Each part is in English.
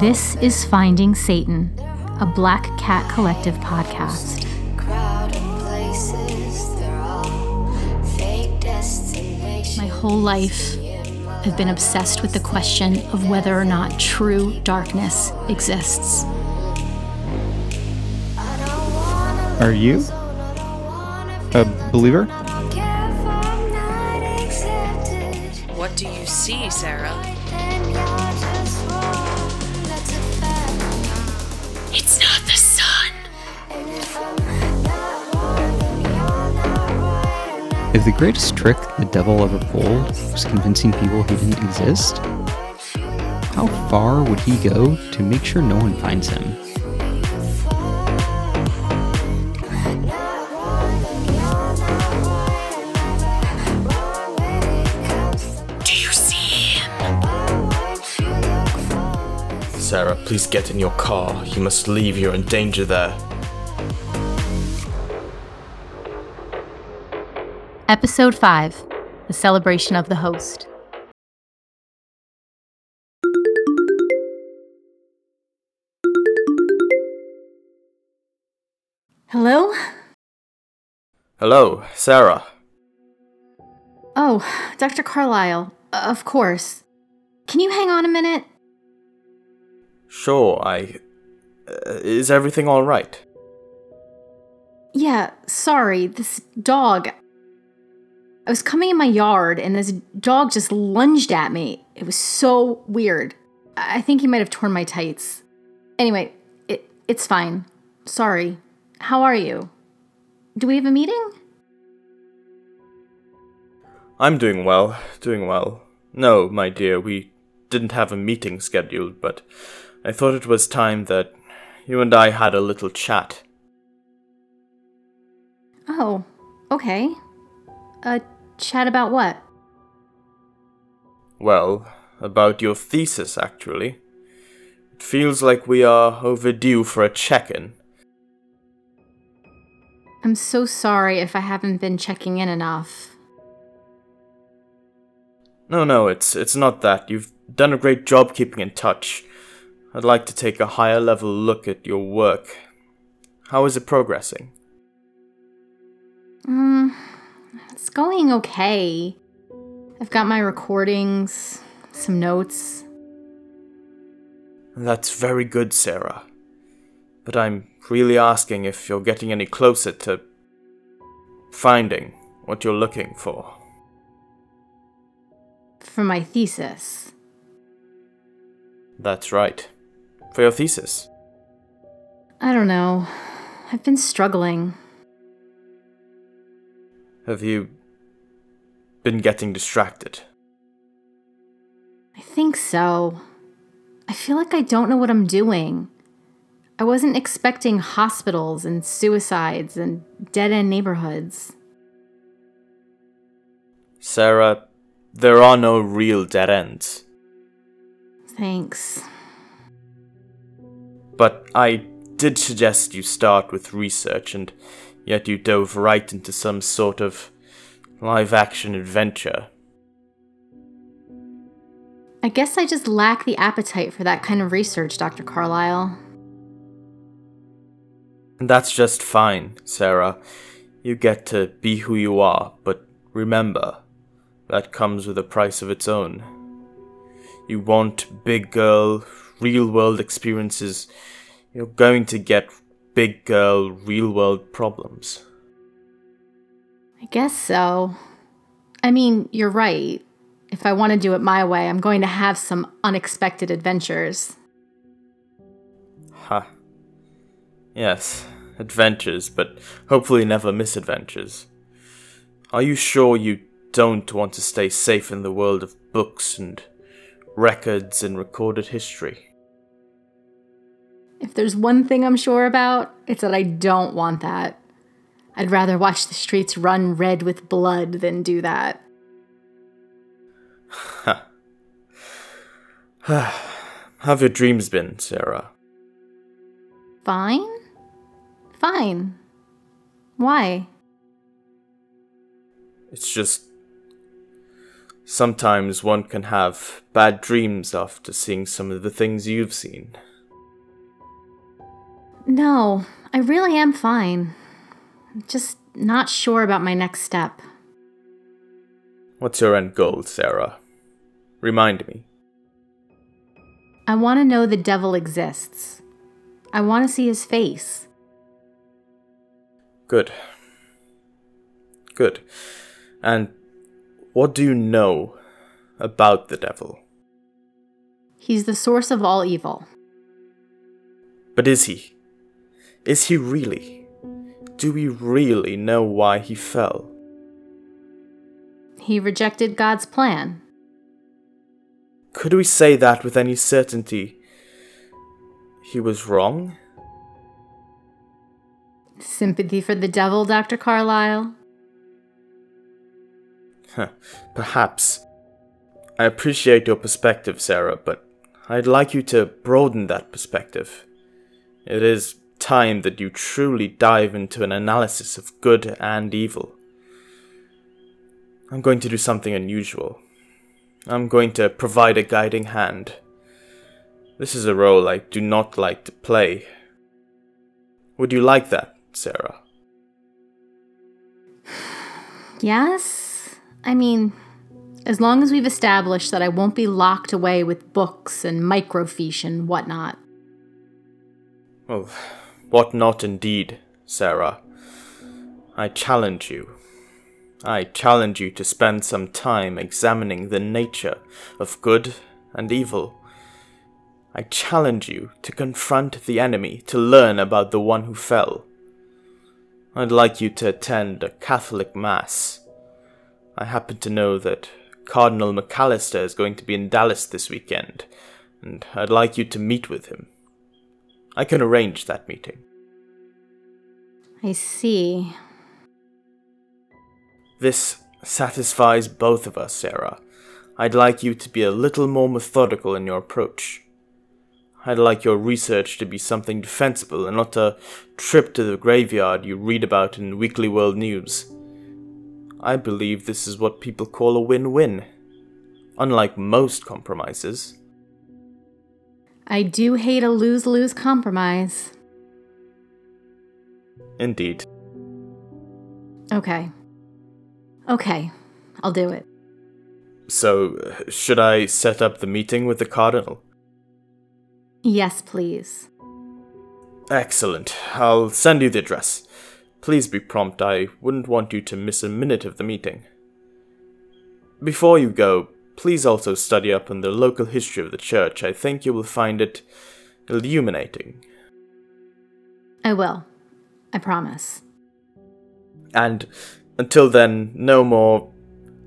This is Finding Satan, a Black Cat Collective podcast. crowded places. They're all fake. My whole life, I've been obsessed with the question of whether or not true darkness exists. Are you a believer? What do you see, Sarah? It's not the sun. If the greatest trick the devil ever pulled was convincing people he didn't exist, how far would he go to make sure no one finds him? Please get in your car. You must leave. You're in danger there. Episode 5 The Celebration of the Host. Hello? Hello, Sarah. Oh, Dr. Carlisle. Of course. Can you hang on a minute? Sure, I. Uh, is everything alright? Yeah, sorry, this dog. I was coming in my yard and this dog just lunged at me. It was so weird. I I think he might have torn my tights. Anyway, it, it's fine. Sorry. How are you? Do we have a meeting? I'm doing well, doing well. No, my dear, we didn't have a meeting scheduled, but I thought it was time that you and I had a little chat. Oh, okay. A chat about what? Well, about your thesis, actually. It feels like we are overdue for a check in. I'm so sorry if I haven't been checking in enough. No, no, it's it's not that. You've done a great job keeping in touch. I'd like to take a higher level look at your work. How is it progressing? Mm, it's going okay. I've got my recordings, some notes. That's very good, Sarah. But I'm really asking if you're getting any closer to finding what you're looking for. for my thesis. That's right. For your thesis. I don't know. I've been struggling. Have you been getting distracted? I think so. I feel like I don't know what I'm doing. I wasn't expecting hospitals and suicides and dead end neighborhoods. Sarah, there are no real dead ends. Thanks. But I did suggest you start with research, and yet you dove right into some sort of live action adventure. I guess I just lack the appetite for that kind of research, Dr. Carlyle. And that's just fine, Sarah. You get to be who you are, but remember, that comes with a price of its own. You want big girl, real world experiences, you're going to get big girl, real world problems. I guess so. I mean, you're right. If I want to do it my way, I'm going to have some unexpected adventures. Ha. Yes, adventures, but hopefully never misadventures. Are you sure you don't want to stay safe in the world of books and records and recorded history? If there's one thing I'm sure about, it's that I don't want that. I'd rather watch the streets run red with blood than do that. How have your dreams been, Sarah? Fine? Fine. Why? It's just. Sometimes one can have bad dreams after seeing some of the things you've seen. No, I really am fine. Just not sure about my next step. What's your end goal, Sarah? Remind me. I want to know the devil exists. I want to see his face. Good. Good. And what do you know about the devil? He's the source of all evil. But is he? Is he really? Do we really know why he fell? He rejected God's plan. Could we say that with any certainty? He was wrong? Sympathy for the devil, Dr. Carlyle? Perhaps. I appreciate your perspective, Sarah, but I'd like you to broaden that perspective. It is time that you truly dive into an analysis of good and evil. I'm going to do something unusual. I'm going to provide a guiding hand. This is a role I do not like to play. Would you like that, Sarah? Yes? I mean, as long as we've established that I won't be locked away with books and microfiche and whatnot. Well, what not indeed, Sarah. I challenge you. I challenge you to spend some time examining the nature of good and evil. I challenge you to confront the enemy to learn about the one who fell. I'd like you to attend a Catholic Mass. I happen to know that Cardinal McAllister is going to be in Dallas this weekend, and I'd like you to meet with him. I can arrange that meeting. I see. This satisfies both of us, Sarah. I'd like you to be a little more methodical in your approach. I'd like your research to be something defensible and not a trip to the graveyard you read about in Weekly World News. I believe this is what people call a win win, unlike most compromises. I do hate a lose lose compromise. Indeed. Okay. Okay, I'll do it. So, should I set up the meeting with the Cardinal? Yes, please. Excellent. I'll send you the address. Please be prompt, I wouldn't want you to miss a minute of the meeting. Before you go, please also study up on the local history of the church. I think you will find it illuminating. I will. I promise. And until then, no more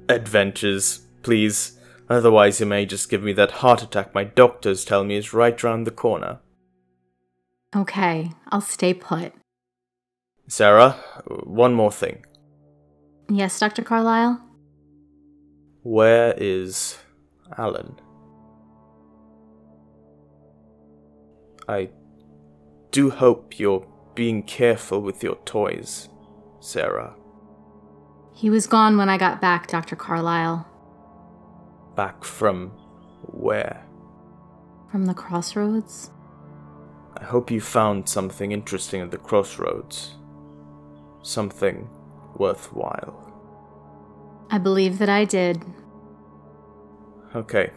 adventures, please. Otherwise, you may just give me that heart attack my doctors tell me is right round the corner. Okay, I'll stay put. Sarah, one more thing. Yes, Dr. Carlyle? Where is Alan? I do hope you're being careful with your toys, Sarah. He was gone when I got back, Dr. Carlyle. Back from where? From the crossroads? I hope you found something interesting at the crossroads. Something worthwhile. I believe that I did. Okay.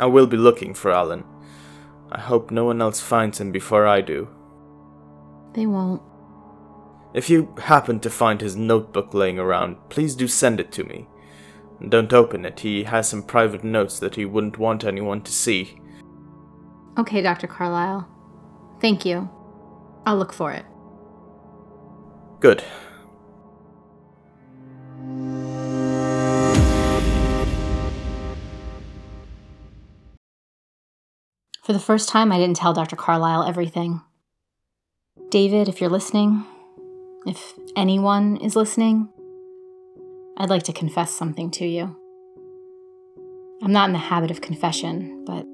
I will be looking for Alan. I hope no one else finds him before I do. They won't. If you happen to find his notebook laying around, please do send it to me. Don't open it, he has some private notes that he wouldn't want anyone to see. Okay, Dr. Carlyle. Thank you. I'll look for it. Good. For the first time, I didn't tell Dr. Carlyle everything. David, if you're listening, if anyone is listening, I'd like to confess something to you. I'm not in the habit of confession, but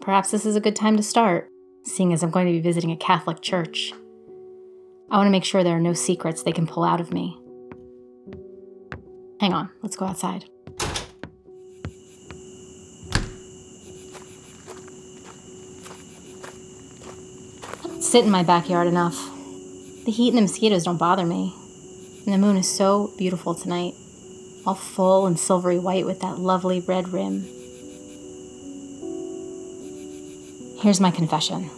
perhaps this is a good time to start, seeing as I'm going to be visiting a Catholic church. I want to make sure there are no secrets they can pull out of me. Hang on, let's go outside. Sit in my backyard enough. The heat and the mosquitoes don't bother me. And the moon is so beautiful tonight, all full and silvery white with that lovely red rim. Here's my confession.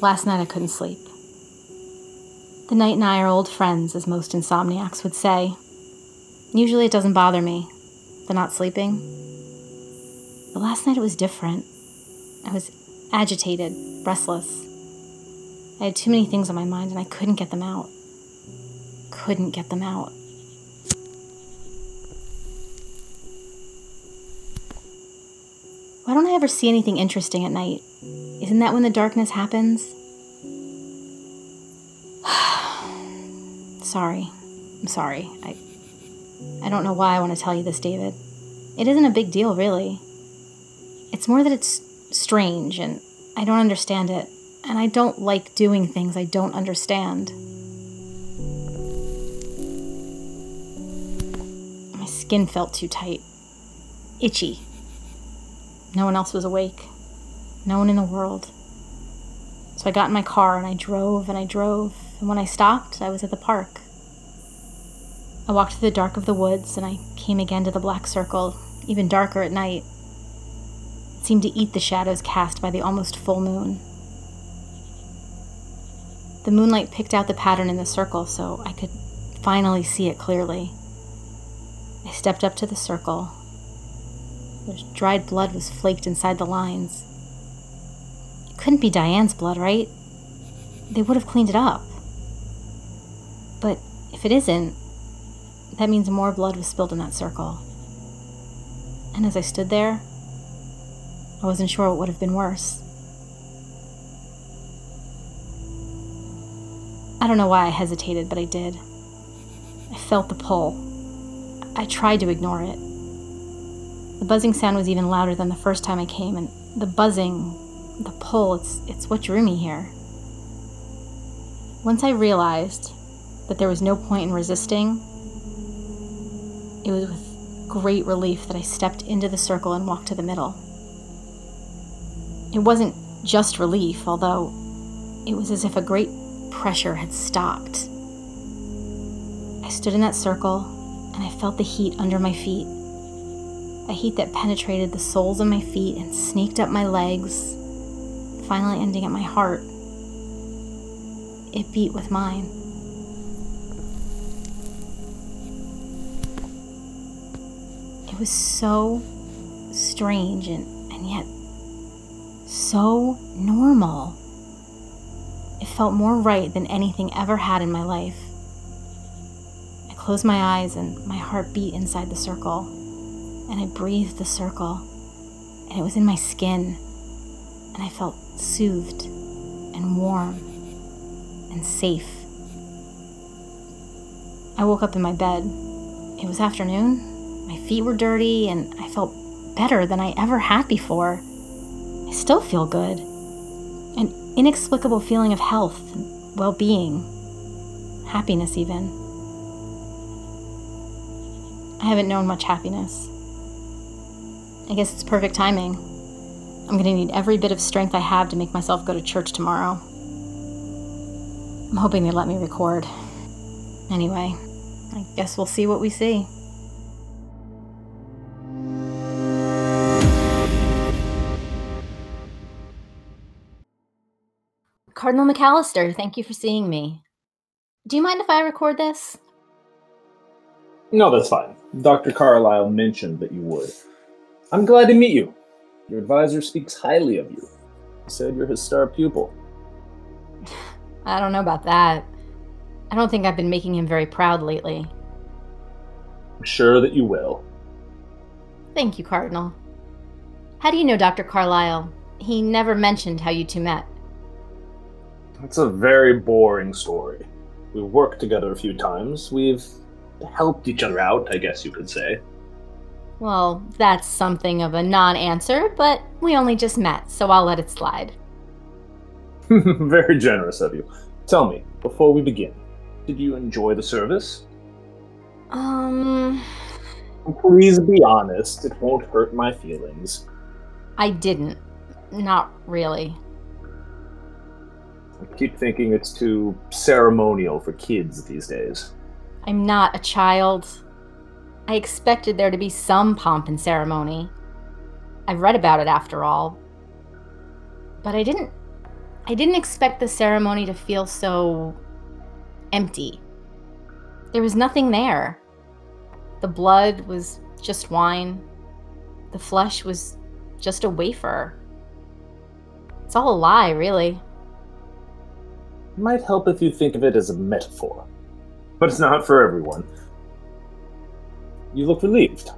Last night I couldn't sleep. The night and I are old friends, as most insomniacs would say. Usually it doesn't bother me, the not sleeping. But last night it was different. I was agitated, restless. I had too many things on my mind and I couldn't get them out. Couldn't get them out. Why don't I ever see anything interesting at night? Isn't that when the darkness happens? sorry. I'm sorry. I I don't know why I want to tell you this, David. It isn't a big deal, really. It's more that it's strange and I don't understand it. And I don't like doing things I don't understand. My skin felt too tight, itchy. No one else was awake. No one in the world. So I got in my car and I drove and I drove. And when I stopped, I was at the park. I walked through the dark of the woods and I came again to the black circle, even darker at night. It seemed to eat the shadows cast by the almost full moon. The moonlight picked out the pattern in the circle so I could finally see it clearly. I stepped up to the circle. There's dried blood was flaked inside the lines. It couldn't be Diane's blood, right? They would have cleaned it up. But if it isn't, that means more blood was spilled in that circle. And as I stood there, I wasn't sure what would have been worse. I don't know why I hesitated, but I did. I felt the pull. I tried to ignore it. The buzzing sound was even louder than the first time I came, and the buzzing, the pull, it's, it's what drew me here. Once I realized that there was no point in resisting, it was with great relief that I stepped into the circle and walked to the middle. It wasn't just relief, although it was as if a great pressure had stopped. I stood in that circle and I felt the heat under my feet. A heat that penetrated the soles of my feet and sneaked up my legs, finally ending at my heart. It beat with mine. It was so strange and, and yet so normal. Felt more right than anything ever had in my life. I closed my eyes and my heart beat inside the circle. And I breathed the circle. And it was in my skin. And I felt soothed and warm and safe. I woke up in my bed. It was afternoon, my feet were dirty, and I felt better than I ever had before. I still feel good. Inexplicable feeling of health well being, happiness, even. I haven't known much happiness. I guess it's perfect timing. I'm gonna need every bit of strength I have to make myself go to church tomorrow. I'm hoping they let me record. Anyway, I guess we'll see what we see. Cardinal McAllister, thank you for seeing me. Do you mind if I record this? No, that's fine. Dr. Carlisle mentioned that you would. I'm glad to meet you. Your advisor speaks highly of you. He said you're his star pupil. I don't know about that. I don't think I've been making him very proud lately. I'm sure that you will. Thank you, Cardinal. How do you know Dr. Carlisle? He never mentioned how you two met. It's a very boring story. We've worked together a few times. We've helped each other out, I guess you could say. Well, that's something of a non answer, but we only just met, so I'll let it slide. very generous of you. Tell me, before we begin, did you enjoy the service? Um, Please be honest, it won't hurt my feelings. I didn't. Not really. I keep thinking it's too ceremonial for kids these days. I'm not a child. I expected there to be some pomp and ceremony. I've read about it after all. But I didn't I didn't expect the ceremony to feel so empty. There was nothing there. The blood was just wine. The flesh was just a wafer. It's all a lie, really. Might help if you think of it as a metaphor. But it's not for everyone. You look relieved.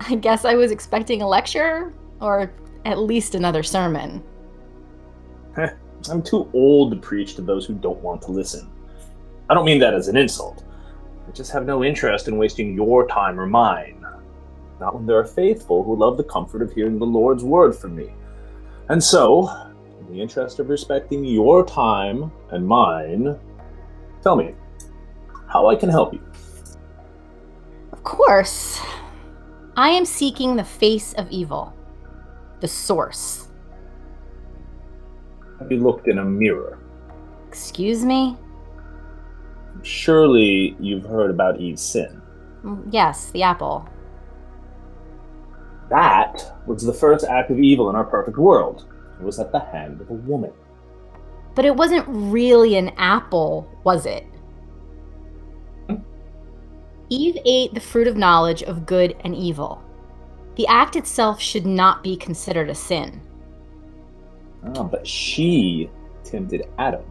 I guess I was expecting a lecture, or at least another sermon. I'm too old to preach to those who don't want to listen. I don't mean that as an insult. I just have no interest in wasting your time or mine. Not when there are faithful who love the comfort of hearing the Lord's word from me. And so, in the interest of respecting your time and mine, tell me how I can help you. Of course. I am seeking the face of evil, the source. Have you looked in a mirror? Excuse me? Surely you've heard about Eve's sin. Mm, Yes, the apple. That was the first act of evil in our perfect world. Was at the hand of a woman. But it wasn't really an apple, was it? Eve ate the fruit of knowledge of good and evil. The act itself should not be considered a sin, Ah, but she tempted Adam.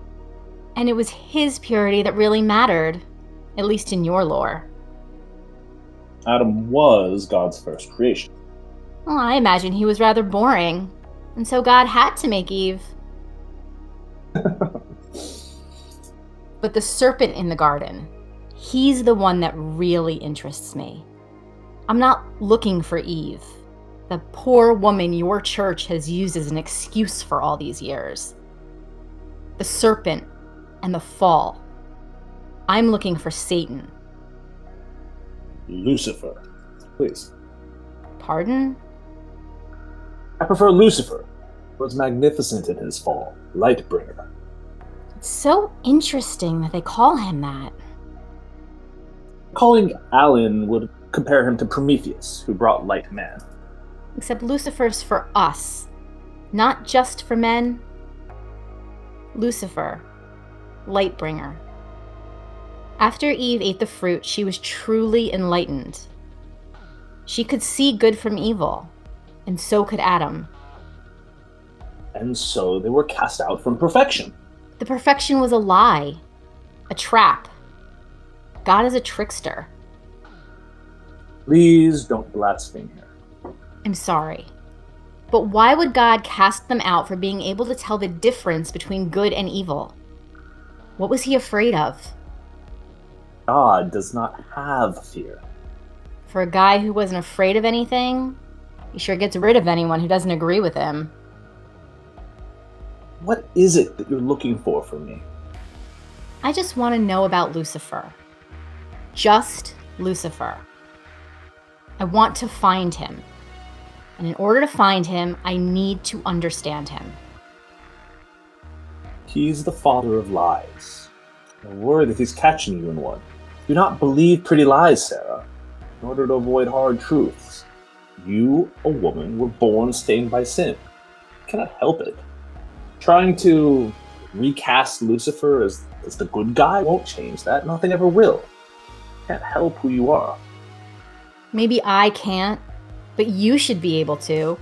and it was his purity that really mattered, at least in your lore. Adam was God's first creation. Well, I imagine he was rather boring, and so God had to make Eve. but the serpent in the garden, he's the one that really interests me. I'm not looking for Eve, the poor woman your church has used as an excuse for all these years. The serpent and the fall. I'm looking for Satan. Lucifer. Please. Pardon? I prefer Lucifer. Was magnificent in his fall. Lightbringer. It's so interesting that they call him that. Calling Alan would compare him to Prometheus, who brought light to man. Except Lucifer's for us, not just for men. Lucifer, Lightbringer. After Eve ate the fruit, she was truly enlightened. She could see good from evil, and so could Adam. And so they were cast out from perfection. The perfection was a lie, a trap. God is a trickster. Please don't blaspheme here. I'm sorry. But why would God cast them out for being able to tell the difference between good and evil? What was he afraid of? God does not have fear. For a guy who wasn't afraid of anything, he sure gets rid of anyone who doesn't agree with him. What is it that you're looking for from me? I just want to know about Lucifer. Just Lucifer. I want to find him. And in order to find him, I need to understand him. He's the father of lies. I'm worried that he's catching you in one. Do not believe pretty lies, Sarah, in order to avoid hard truths. You, a woman, were born stained by sin. You cannot help it. Trying to recast Lucifer as, as the good guy won't change that. Nothing ever will. You can't help who you are. Maybe I can't, but you should be able to.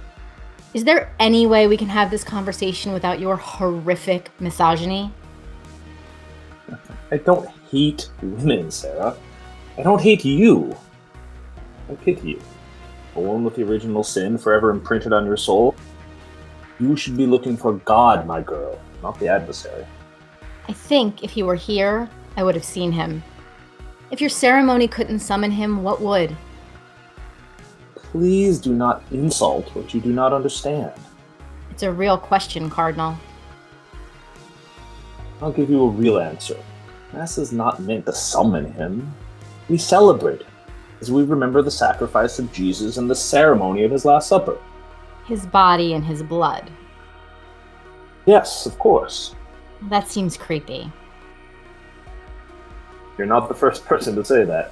Is there any way we can have this conversation without your horrific misogyny? I don't hate women, Sarah. I don't hate you. I pity you. Born with the original sin forever imprinted on your soul. You should be looking for God, my girl, not the adversary. I think if he were here, I would have seen him. If your ceremony couldn't summon him, what would? Please do not insult what you do not understand. It's a real question, Cardinal. I'll give you a real answer. Mass is not meant to summon him. We celebrate him as we remember the sacrifice of Jesus and the ceremony of his Last Supper. His body and his blood. Yes, of course. That seems creepy. You're not the first person to say that.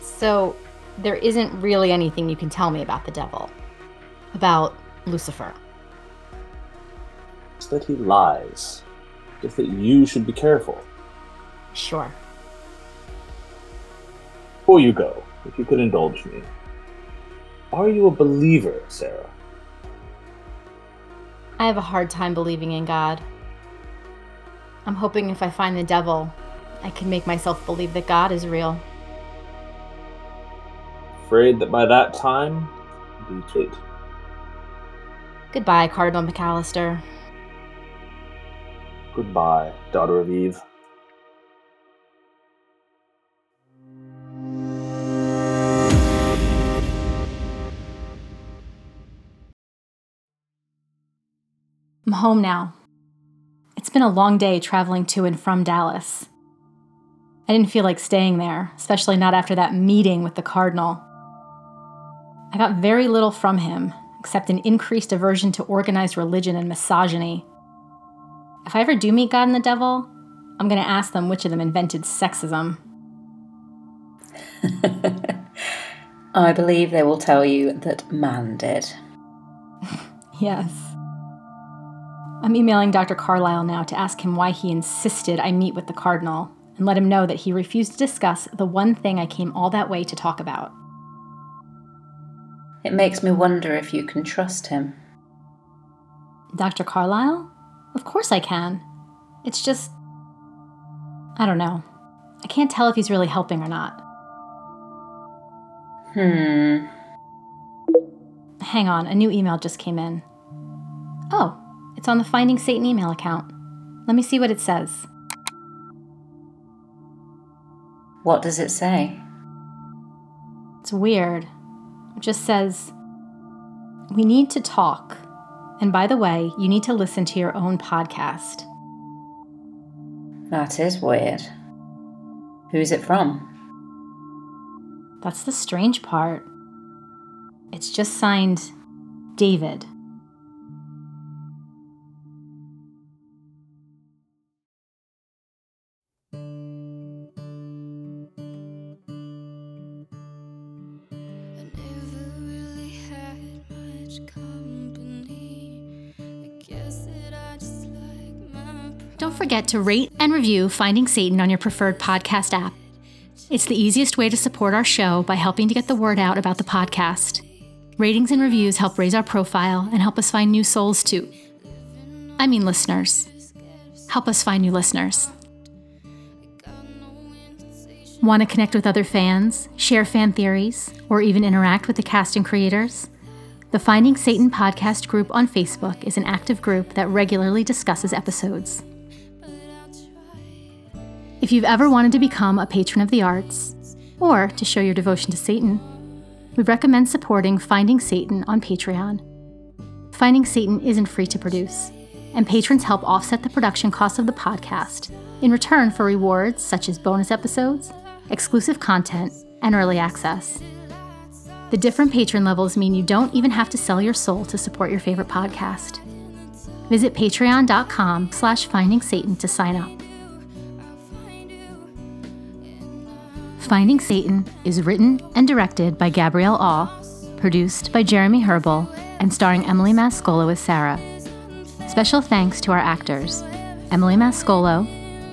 So, there isn't really anything you can tell me about the devil. About Lucifer. It's that he lies. Just that you should be careful. Sure. Before you go, if you could indulge me, are you a believer, Sarah? I have a hard time believing in God. I'm hoping if I find the devil, I can make myself believe that God is real. Afraid that by that time, be late. Goodbye, Cardinal McAllister. Goodbye, daughter of Eve. I'm home now. It's been a long day traveling to and from Dallas. I didn't feel like staying there, especially not after that meeting with the Cardinal. I got very little from him, except an increased aversion to organized religion and misogyny. If I ever do meet God and the devil, I'm going to ask them which of them invented sexism. I believe they will tell you that man did. Yes. I'm emailing Dr. Carlisle now to ask him why he insisted I meet with the Cardinal and let him know that he refused to discuss the one thing I came all that way to talk about. It makes me wonder if you can trust him. Dr. Carlisle? Of course I can. It's just. I don't know. I can't tell if he's really helping or not. Hmm. Hang on, a new email just came in. Oh, it's on the Finding Satan email account. Let me see what it says. What does it say? It's weird. It just says, We need to talk. And by the way, you need to listen to your own podcast. That is weird. Who's it from? That's the strange part. It's just signed David. Don't forget to rate and review Finding Satan on your preferred podcast app. It's the easiest way to support our show by helping to get the word out about the podcast. Ratings and reviews help raise our profile and help us find new souls too. I mean, listeners. Help us find new listeners. Want to connect with other fans, share fan theories, or even interact with the cast and creators? The Finding Satan podcast group on Facebook is an active group that regularly discusses episodes. If you've ever wanted to become a patron of the arts, or to show your devotion to Satan, we recommend supporting Finding Satan on Patreon. Finding Satan isn't free to produce, and patrons help offset the production costs of the podcast in return for rewards such as bonus episodes, exclusive content, and early access. The different patron levels mean you don't even have to sell your soul to support your favorite podcast. Visit patreon.com slash finding Satan to sign up. Finding Satan is written and directed by Gabrielle Aw, produced by Jeremy Herbal, and starring Emily Mascolo as Sarah. Special thanks to our actors Emily Mascolo,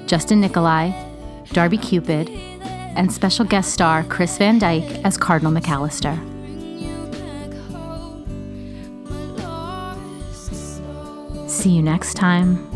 Justin Nikolai, Darby Cupid, and special guest star Chris Van Dyke as Cardinal McAllister. See you next time.